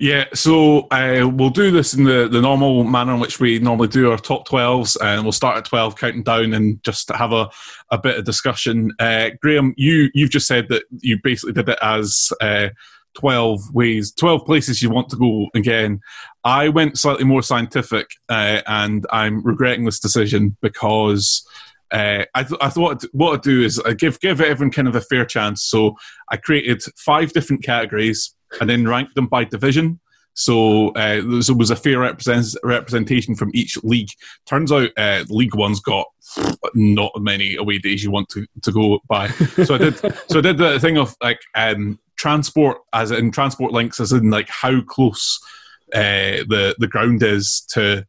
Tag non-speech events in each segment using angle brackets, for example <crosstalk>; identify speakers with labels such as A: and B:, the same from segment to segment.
A: Yeah, so uh, we'll do this in the, the normal manner in which we normally do our top 12s, and we'll start at 12, counting down, and just have a, a bit of discussion. Uh, Graeme, you, you've just said that you basically did it as uh, 12 ways, 12 places you want to go again. I went slightly more scientific, uh, and I'm regretting this decision because. Uh, I, th- I, thought what I'd do is I give give everyone kind of a fair chance. So I created five different categories and then ranked them by division. So uh, there was a fair represent- representation from each league. Turns out uh, League One's got not many away days you want to, to go by. So I did. <laughs> so I did the thing of like um, transport, as in transport links, as in like how close uh, the the ground is to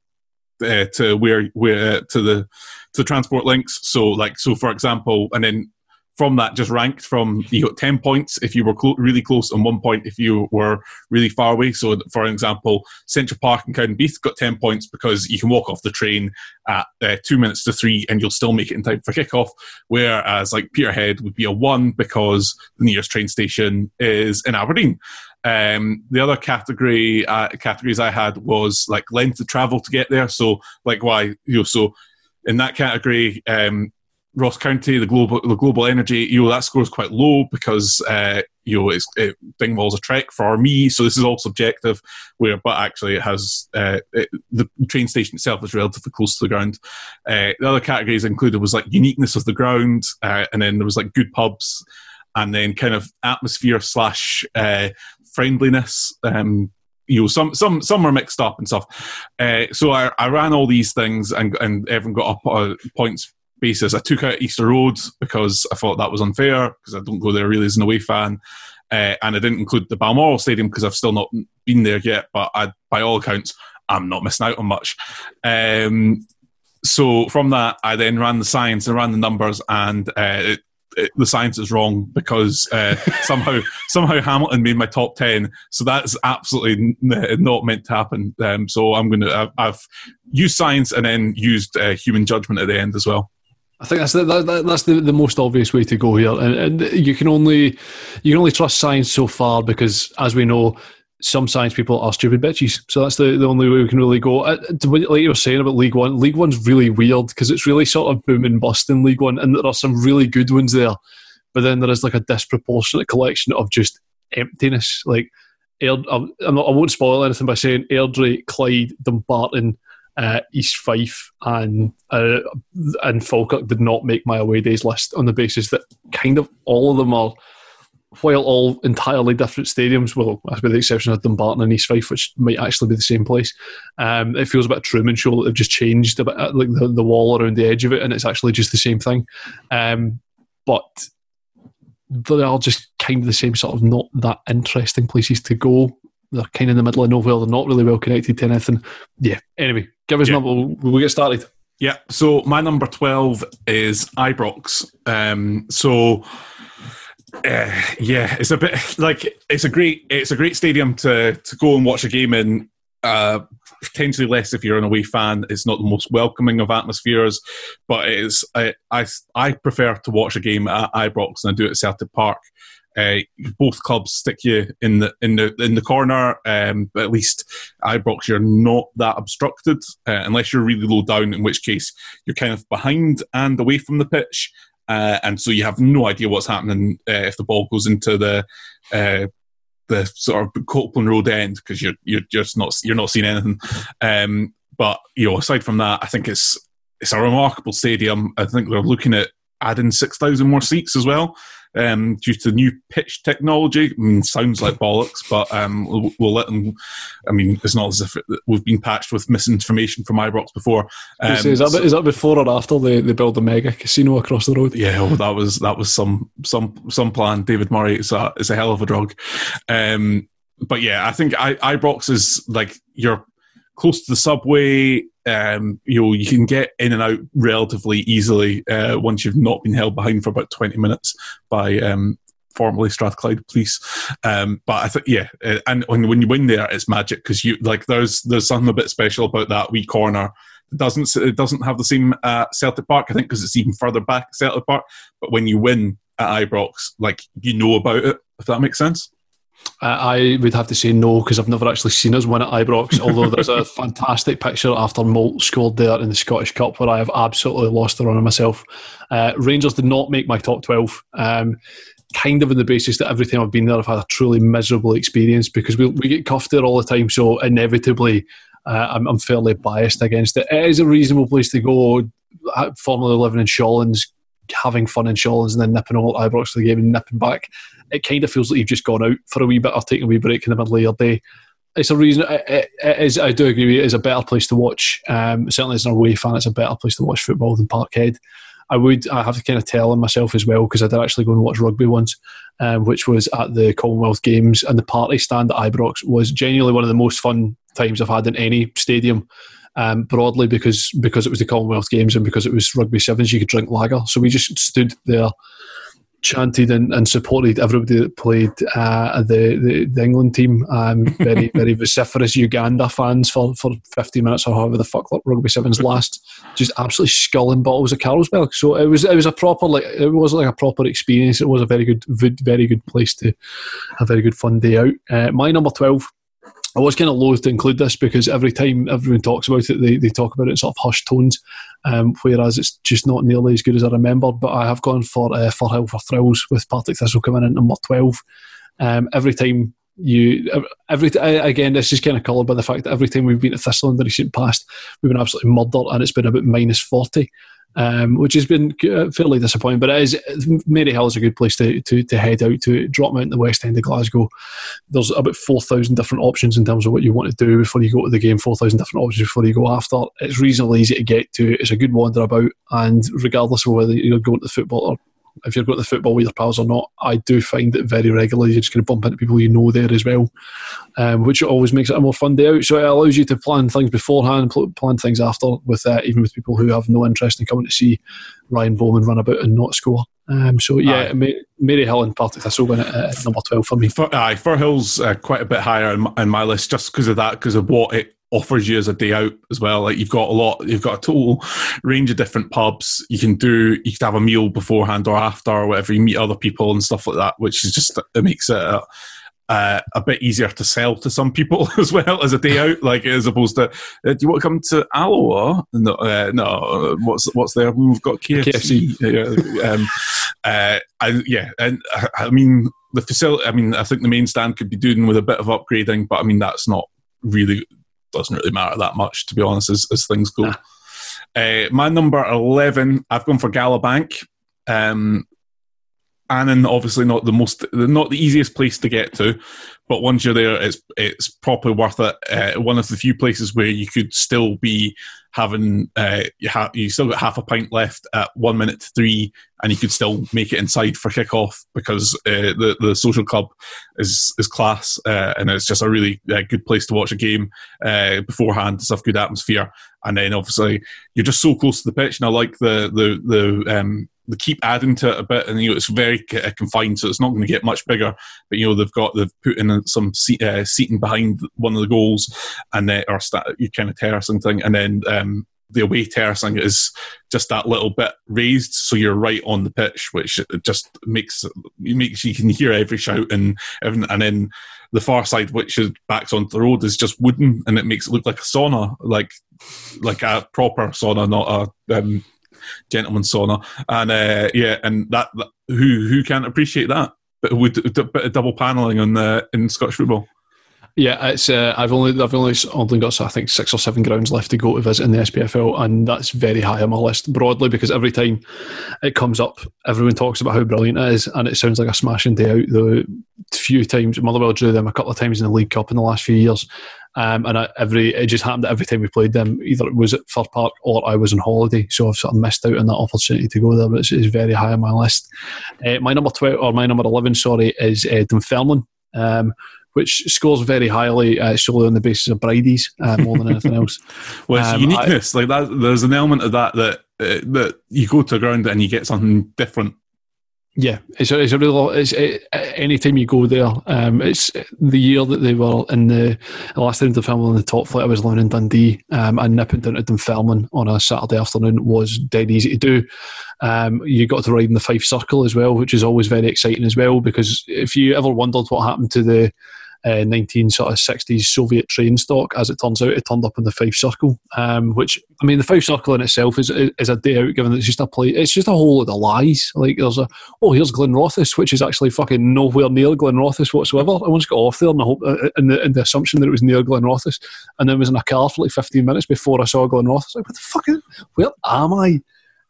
A: uh, to where where to the to transport links. So like so for example, and then from that just ranked from you got 10 points if you were clo- really close and one point if you were really far away. So for example central park and cowdenbeath got 10 points because you can walk off the train at uh, two minutes to three and you'll still make it in time for kickoff whereas like peterhead would be a one because the nearest train station is in aberdeen. Um, the other category uh, categories i had was like length of travel to get there. So like why you know so in that category, um, Ross County, the global the global energy, you know that score is quite low because uh, you know it's it, Dingwall's a trek for me, so this is all subjective. Where, but actually, it has uh, it, the train station itself is relatively close to the ground. Uh, the other categories included was like uniqueness of the ground, uh, and then there was like good pubs, and then kind of atmosphere slash uh, friendliness. Um, you know, some some some were mixed up and stuff. Uh, so I, I ran all these things, and and everyone got up points basis. I took out Easter Road because I thought that was unfair because I don't go there really as an away fan. Uh, and I didn't include the Balmoral Stadium because I've still not been there yet. But I, by all accounts, I'm not missing out on much. Um, so from that, I then ran the science and ran the numbers, and uh, it, it, the science is wrong because uh, <laughs> somehow somehow Hamilton made my top ten. So that's absolutely n- not meant to happen. Um, so I'm going to I've, used science and then used uh, human judgment at the end as well.
B: I think that's the, that, that's the, the most obvious way to go here, and, and you can only you can only trust science so far because, as we know, some science people are stupid bitches. So that's the, the only way we can really go. Uh, like you were saying about League One, League One's really weird because it's really sort of boom and bust in League One, and there are some really good ones there, but then there is like a disproportionate collection of just emptiness. Like, I'm not, I won't spoil anything by saying Airdrie, Clyde, Dumbarton, uh, East Fife and uh, and Falkirk did not make my away days list on the basis that kind of all of them are, while all entirely different stadiums, well, with the exception of Dumbarton and East Fife, which might actually be the same place, um, it feels a bit Truman Show that they've just changed a bit, uh, like the, the wall around the edge of it, and it's actually just the same thing. Um, but they are just kind of the same sort of not that interesting places to go they're kind of in the middle of nowhere. They're not really well connected to anything. Yeah. Anyway, give us yeah. number. We'll, we'll, get started.
A: Yeah. So my number twelve is Ibrox. Um, so uh, yeah, it's a bit like it's a great it's a great stadium to to go and watch a game in. Uh, potentially less if you're an away fan. It's not the most welcoming of atmospheres, but it is. I I, I prefer to watch a game at Ibrox than I do at Celtic Park. Uh, both clubs stick you in the in the in the corner, um, but at least Ibrox you're not that obstructed uh, unless you're really low down, in which case you're kind of behind and away from the pitch. Uh, and so you have no idea what's happening uh, if the ball goes into the uh, the sort of Copeland Road end because you're you're just not you're not seeing anything. Um, but you know, aside from that, I think it's it's a remarkable stadium. I think they're looking at adding six thousand more seats as well um, due to new pitch technology. I mean, sounds like bollocks, but um, we'll, we'll, let them. I mean, it's not as if it, we've been patched with misinformation from Ibrox before.
B: Um, is, that, so, is that before or after they, they build the mega casino across the road?
A: Yeah, well, that was that was some some some plan. David Murray is a is a hell of a drug. Um, but yeah, I think I, Ibrox is like you're close to the subway. Um, you know, you can get in and out relatively easily uh, once you've not been held behind for about 20 minutes by um, formerly Strathclyde Police. Um, but I think, yeah, uh, and when, when you win there, it's magic because you like there's there's something a bit special about that wee corner. It doesn't it doesn't have the same uh, Celtic Park, I think, because it's even further back Celtic Park. But when you win at Ibrox, like you know about it, if that makes sense.
B: I would have to say no because I've never actually seen us win at Ibrox. <laughs> Although there's a fantastic picture after Moult scored there in the Scottish Cup where I have absolutely lost the run of myself. Uh, Rangers did not make my top twelve. Um, kind of on the basis that every time I've been there, I've had a truly miserable experience because we, we get cuffed there all the time. So inevitably, uh, I'm, I'm, fairly biased against it. It is a reasonable place to go. Uh, formerly living in Shawlands, having fun in Shawlands, and then nipping all at Ibrox for the game and nipping back it kind of feels like you've just gone out for a wee bit or taken a wee break in the middle of your day. It's a reason. It, it is, I do agree. It is a better place to watch. Um, certainly, as an away fan, it's a better place to watch football than Parkhead. I would. I have to kind of tell on myself as well because I did actually go and watch rugby once, um, which was at the Commonwealth Games, and the party stand at Ibrox was genuinely one of the most fun times I've had in any stadium. Um, broadly because because it was the Commonwealth Games and because it was rugby sevens, you could drink lager. So we just stood there chanted and, and supported everybody that played uh, the, the, the England team. Um, <laughs> very very vociferous Uganda fans for, for 50 minutes or however the fuck rugby sevens last, just absolutely sculling bottles of Carlsberg. So it was it was a proper like it was like a proper experience. It was a very good very good place to have a very good fun day out. Uh, my number 12 I was kind of loath to include this because every time everyone talks about it, they, they talk about it in sort of hushed tones, um, whereas it's just not nearly as good as I remembered. But I have gone for uh, Firhill for Thrills with Partick Thistle coming in number 12. Um, every time you, every again, this is kind of coloured by the fact that every time we've been at Thistle in the recent past, we've been absolutely murdered and it's been about minus 40 um, which has been uh, fairly disappointing. But it is Maryhill is a good place to, to, to head out to drop out in the west end of Glasgow. There's about four thousand different options in terms of what you want to do before you go to the game. Four thousand different options before you go after. It's reasonably easy to get to. It's a good wander about, and regardless of whether you're going to the football or if you're going to the football with your pals or not, I do find that very regularly. You're just going to bump into people you know there as well, um, which always makes it a more fun day out. So it allows you to plan things beforehand, plan things after, with uh, even with people who have no interest in coming to see Ryan Bowman run about and not score. Um, so yeah, Maryhill and Partick Thistle win at uh, number twelve for me.
A: For, aye, Firhill's uh, quite a bit higher in my, in my list just because of that, because of what it offers you as a day out as well. Like you've got a lot, you've got a total range of different pubs. You can do, you could have a meal beforehand or after, or whatever. You meet other people and stuff like that, which is just it makes it. A, uh, a bit easier to sell to some people <laughs> as well as a day out, like as opposed to, uh, do you want to come to Alloa? No, uh, no. What's what's there? We've got KFC. KFC. Yeah, um, uh, I, yeah, and I mean the facility. I mean, I think the main stand could be doing with a bit of upgrading, but I mean that's not really doesn't really matter that much, to be honest, as, as things go. Nah. Uh, my number 11, I've gone for Galabank. Um, Annan, obviously not the most, not the easiest place to get to, but once you're there, it's it's properly worth it. Uh, one of the few places where you could still be having uh, you, ha- you still got half a pint left at one minute to three, and you could still make it inside for kickoff because uh, the the social club is is class, uh, and it's just a really uh, good place to watch a game uh, beforehand. It's a good atmosphere, and then obviously you're just so close to the pitch, and I like the the the um, they keep adding to it a bit, and you know it's very uh, confined, so it's not going to get much bigger. But you know they've got they've put in some seat, uh, seating behind one of the goals, and then or st- you kind of terracing thing, and then um, the away terracing is just that little bit raised, so you're right on the pitch, which just makes makes you can hear every shout and everything. And then the far side, which is backs onto the road, is just wooden, and it makes it look like a sauna, like like a proper sauna, not a um, gentleman's sauna. And uh, yeah, and that, that who who can't appreciate that? But with a double paneling on the in Scottish football.
B: Yeah, it's uh, I've only I've only only got I think six or seven grounds left to go to visit in the SPFL, and that's very high on my list broadly because every time it comes up, everyone talks about how brilliant it is, and it sounds like a smashing day out. The few times Motherwell drew them a couple of times in the League Cup in the last few years, um, and I, every it just happened that every time we played them, either it was at Fir Park or I was on holiday, so I've sort of missed out on that opportunity to go there. But it's, it's very high on my list. Uh, my number twelve or my number eleven, sorry, is uh, Dunfermline. Um, which scores very highly uh, solely on the basis of Bridie's uh, more than anything else. <laughs>
A: well, it's um, uniqueness. I, like that, there's an element of that that uh, that you go to ground and you get something different.
B: Yeah, it's a, it's a real. It's it, anytime you go there, um, it's the year that they were in the, the last time Dunfermline in the top flight. I was living in Dundee, um, and nipping down to Dunfermline on a Saturday afternoon was dead easy to do. Um, you got to ride in the Fife Circle as well, which is always very exciting as well. Because if you ever wondered what happened to the uh, 19 sort of 60s Soviet train stock. As it turns out, it turned up in the Fife Circle, um, which I mean, the Fife Circle in itself is is a day out, given that it's just a play. It's just a whole lot of lies. Like there's a oh, here's Glenrothes, which is actually fucking nowhere near Glenrothes whatsoever. I once got off there in the, hope, uh, in the, in the assumption that it was near Glenrothes, and then was in a car for like 15 minutes before I saw Glenrothes. Like, what the fuck? Is, where am I?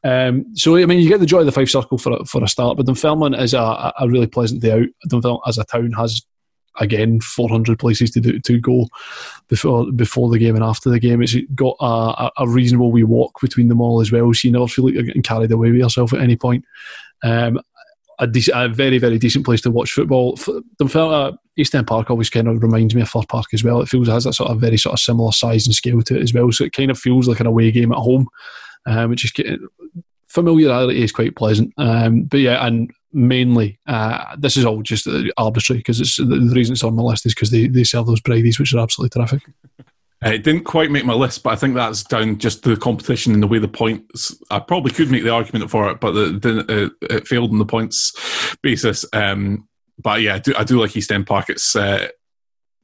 B: Um, so I mean, you get the joy of the Fife Circle for a, for a start, but Dunfermline is a, a really pleasant day out. Dunfermline as a town has again 400 places to do, to go before before the game and after the game. It's got a, a reasonable wee walk between them all as well, so you never feel like you're getting carried away with yourself at any point. Um, a, a very very decent place to watch football. Uh, East End Park always kind of reminds me of Fir Park as well. It feels it has that sort of very sort of similar size and scale to it as well, so it kind of feels like an away game at home, um, which is familiarity is quite pleasant. Um, but yeah, and mainly, uh, this is all just arbitrary because it's the, reason it's on my list is because they, they sell those Bridies, which are absolutely terrific.
A: Uh, it didn't quite make my list, but I think that's down just to the competition and the way the points. I probably could make the argument for it, but it, it, it failed on the points basis. Um, but yeah, I do, I do like East End Park. It's uh,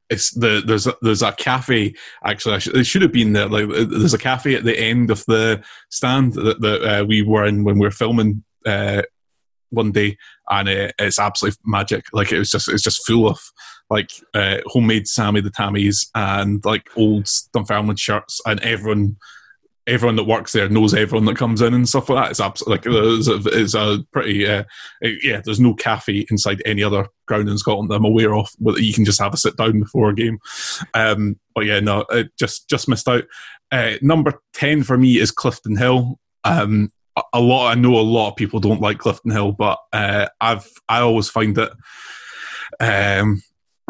A: it's the there's a, there's a cafe actually it should have been there like there's a cafe at the end of the stand that, that uh, we were in when we were filming uh, one day and uh, it's absolutely magic like it was just it's just full of like uh, homemade sammy the tammies and like old dunfermline shirts and everyone everyone that works there knows everyone that comes in and stuff like that. It's absolutely like it's a, it's a pretty uh, yeah. There's no cafe inside any other ground in Scotland that I'm aware of, but you can just have a sit down before a game. Um, but yeah, no, it just just missed out. Uh, number ten for me is Clifton Hill. Um, a lot I know a lot of people don't like Clifton Hill, but uh, I've I always find it. Um,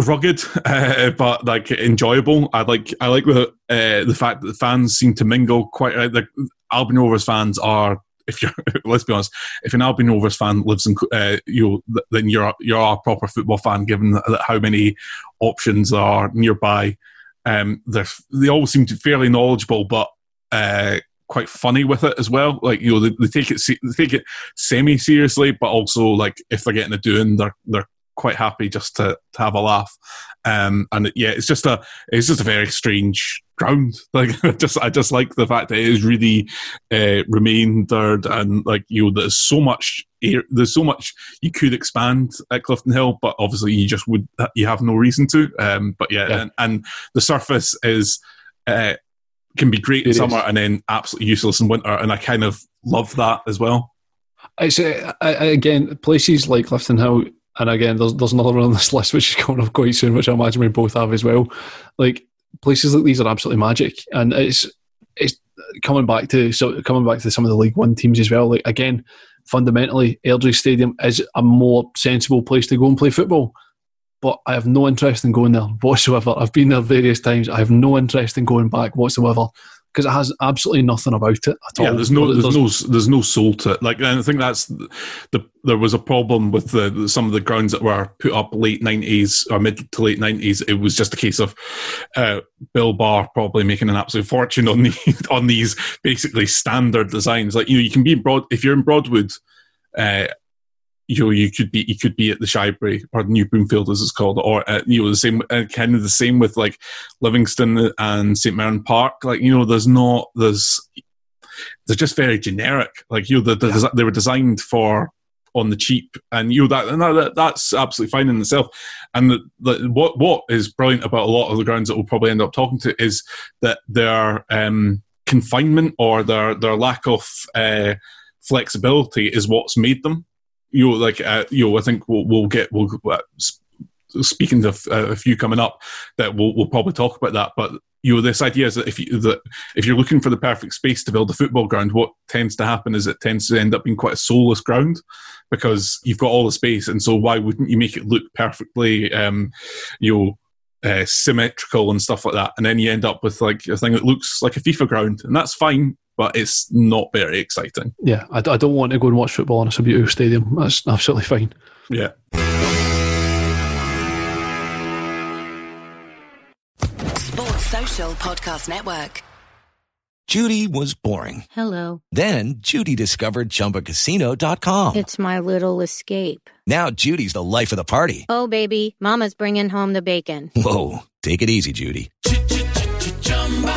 A: rugged, <laughs> uh, but like enjoyable. I like I like the uh, the fact that the fans seem to mingle quite. Uh, the Albion Rovers fans are. If you're, <laughs> let's be honest, if an Albion Rovers fan lives in, uh, you then you're you're a proper football fan. Given how many options are nearby, um, they they all seem to fairly knowledgeable, but uh, quite funny with it as well. Like you know, they, they take it they take it semi seriously, but also like if they're getting a doing, they're they're quite happy just to, to have a laugh. Um, and yeah, it's just a it's just a very strange ground. <laughs> Like just I just like the fact that it is really uh, remaindered and like you know there's so much air, there's so much you could expand at Clifton Hill, but obviously you just would you have no reason to. Um, but yeah, yeah. And, and, the surface is. Uh, can be great in summer and then absolutely useless in winter, and I kind of love that as well.
B: It's uh, again places like Clifton Hill and again, there's there's another one on this <laughs> list which is coming up quite soon, which I imagine we both have as well. Like places like these are absolutely magic, and it's it's coming back to so coming back to some of the League One teams as well. Like again, fundamentally, Airdrie Stadium is a more sensible place to go and play football. But I have no interest in going there whatsoever. I've been there various times. I have no interest in going back whatsoever because it has absolutely nothing about it at all.
A: Yeah, there's no, there's no, there's no soul to it. Like, and I think that's the there was a problem with the some of the grounds that were put up late '90s or mid to late '90s. It was just a case of uh, Bill Barr probably making an absolute fortune on <laughs> the on these basically standard designs. Like, you know, you can be in broad if you're in Broadwood. Uh, you know, you could be you could be at the Shyberry or New Broomfield as it's called, or uh, you know the same uh, kind of the same with like Livingston and St Mirren Park. Like you know, there's not there's they're just very generic. Like you know, the yeah. they were designed for on the cheap, and you know that and that, that's absolutely fine in itself. And the, the, what what is brilliant about a lot of the grounds that we'll probably end up talking to is that their um, confinement or their their lack of uh, flexibility is what's made them you know, like uh, you know, I think we'll, we'll get we'll uh, speaking to a, few coming up that we'll, we'll probably talk about that. But you know, this idea is that if you that if you're looking for the perfect space to build a football ground, what tends to happen is it tends to end up being quite a soulless ground because you've got all the space, and so why wouldn't you make it look perfectly, um, you know. Uh, symmetrical and stuff like that, and then you end up with like a thing that looks like a FIFA ground, and that's fine but it's not very exciting.
B: Yeah, I, I don't want to go and watch football in a Subbuteo stadium. That's absolutely fine.
A: Yeah.
C: Sports Social Podcast Network.
D: Judy was boring.
E: Hello.
D: Then Judy discovered ChumbaCasino.com.
E: It's my little escape.
D: Now Judy's the life of the party.
E: Oh, baby, Mama's bringing home the bacon.
D: Whoa, take it easy, Judy.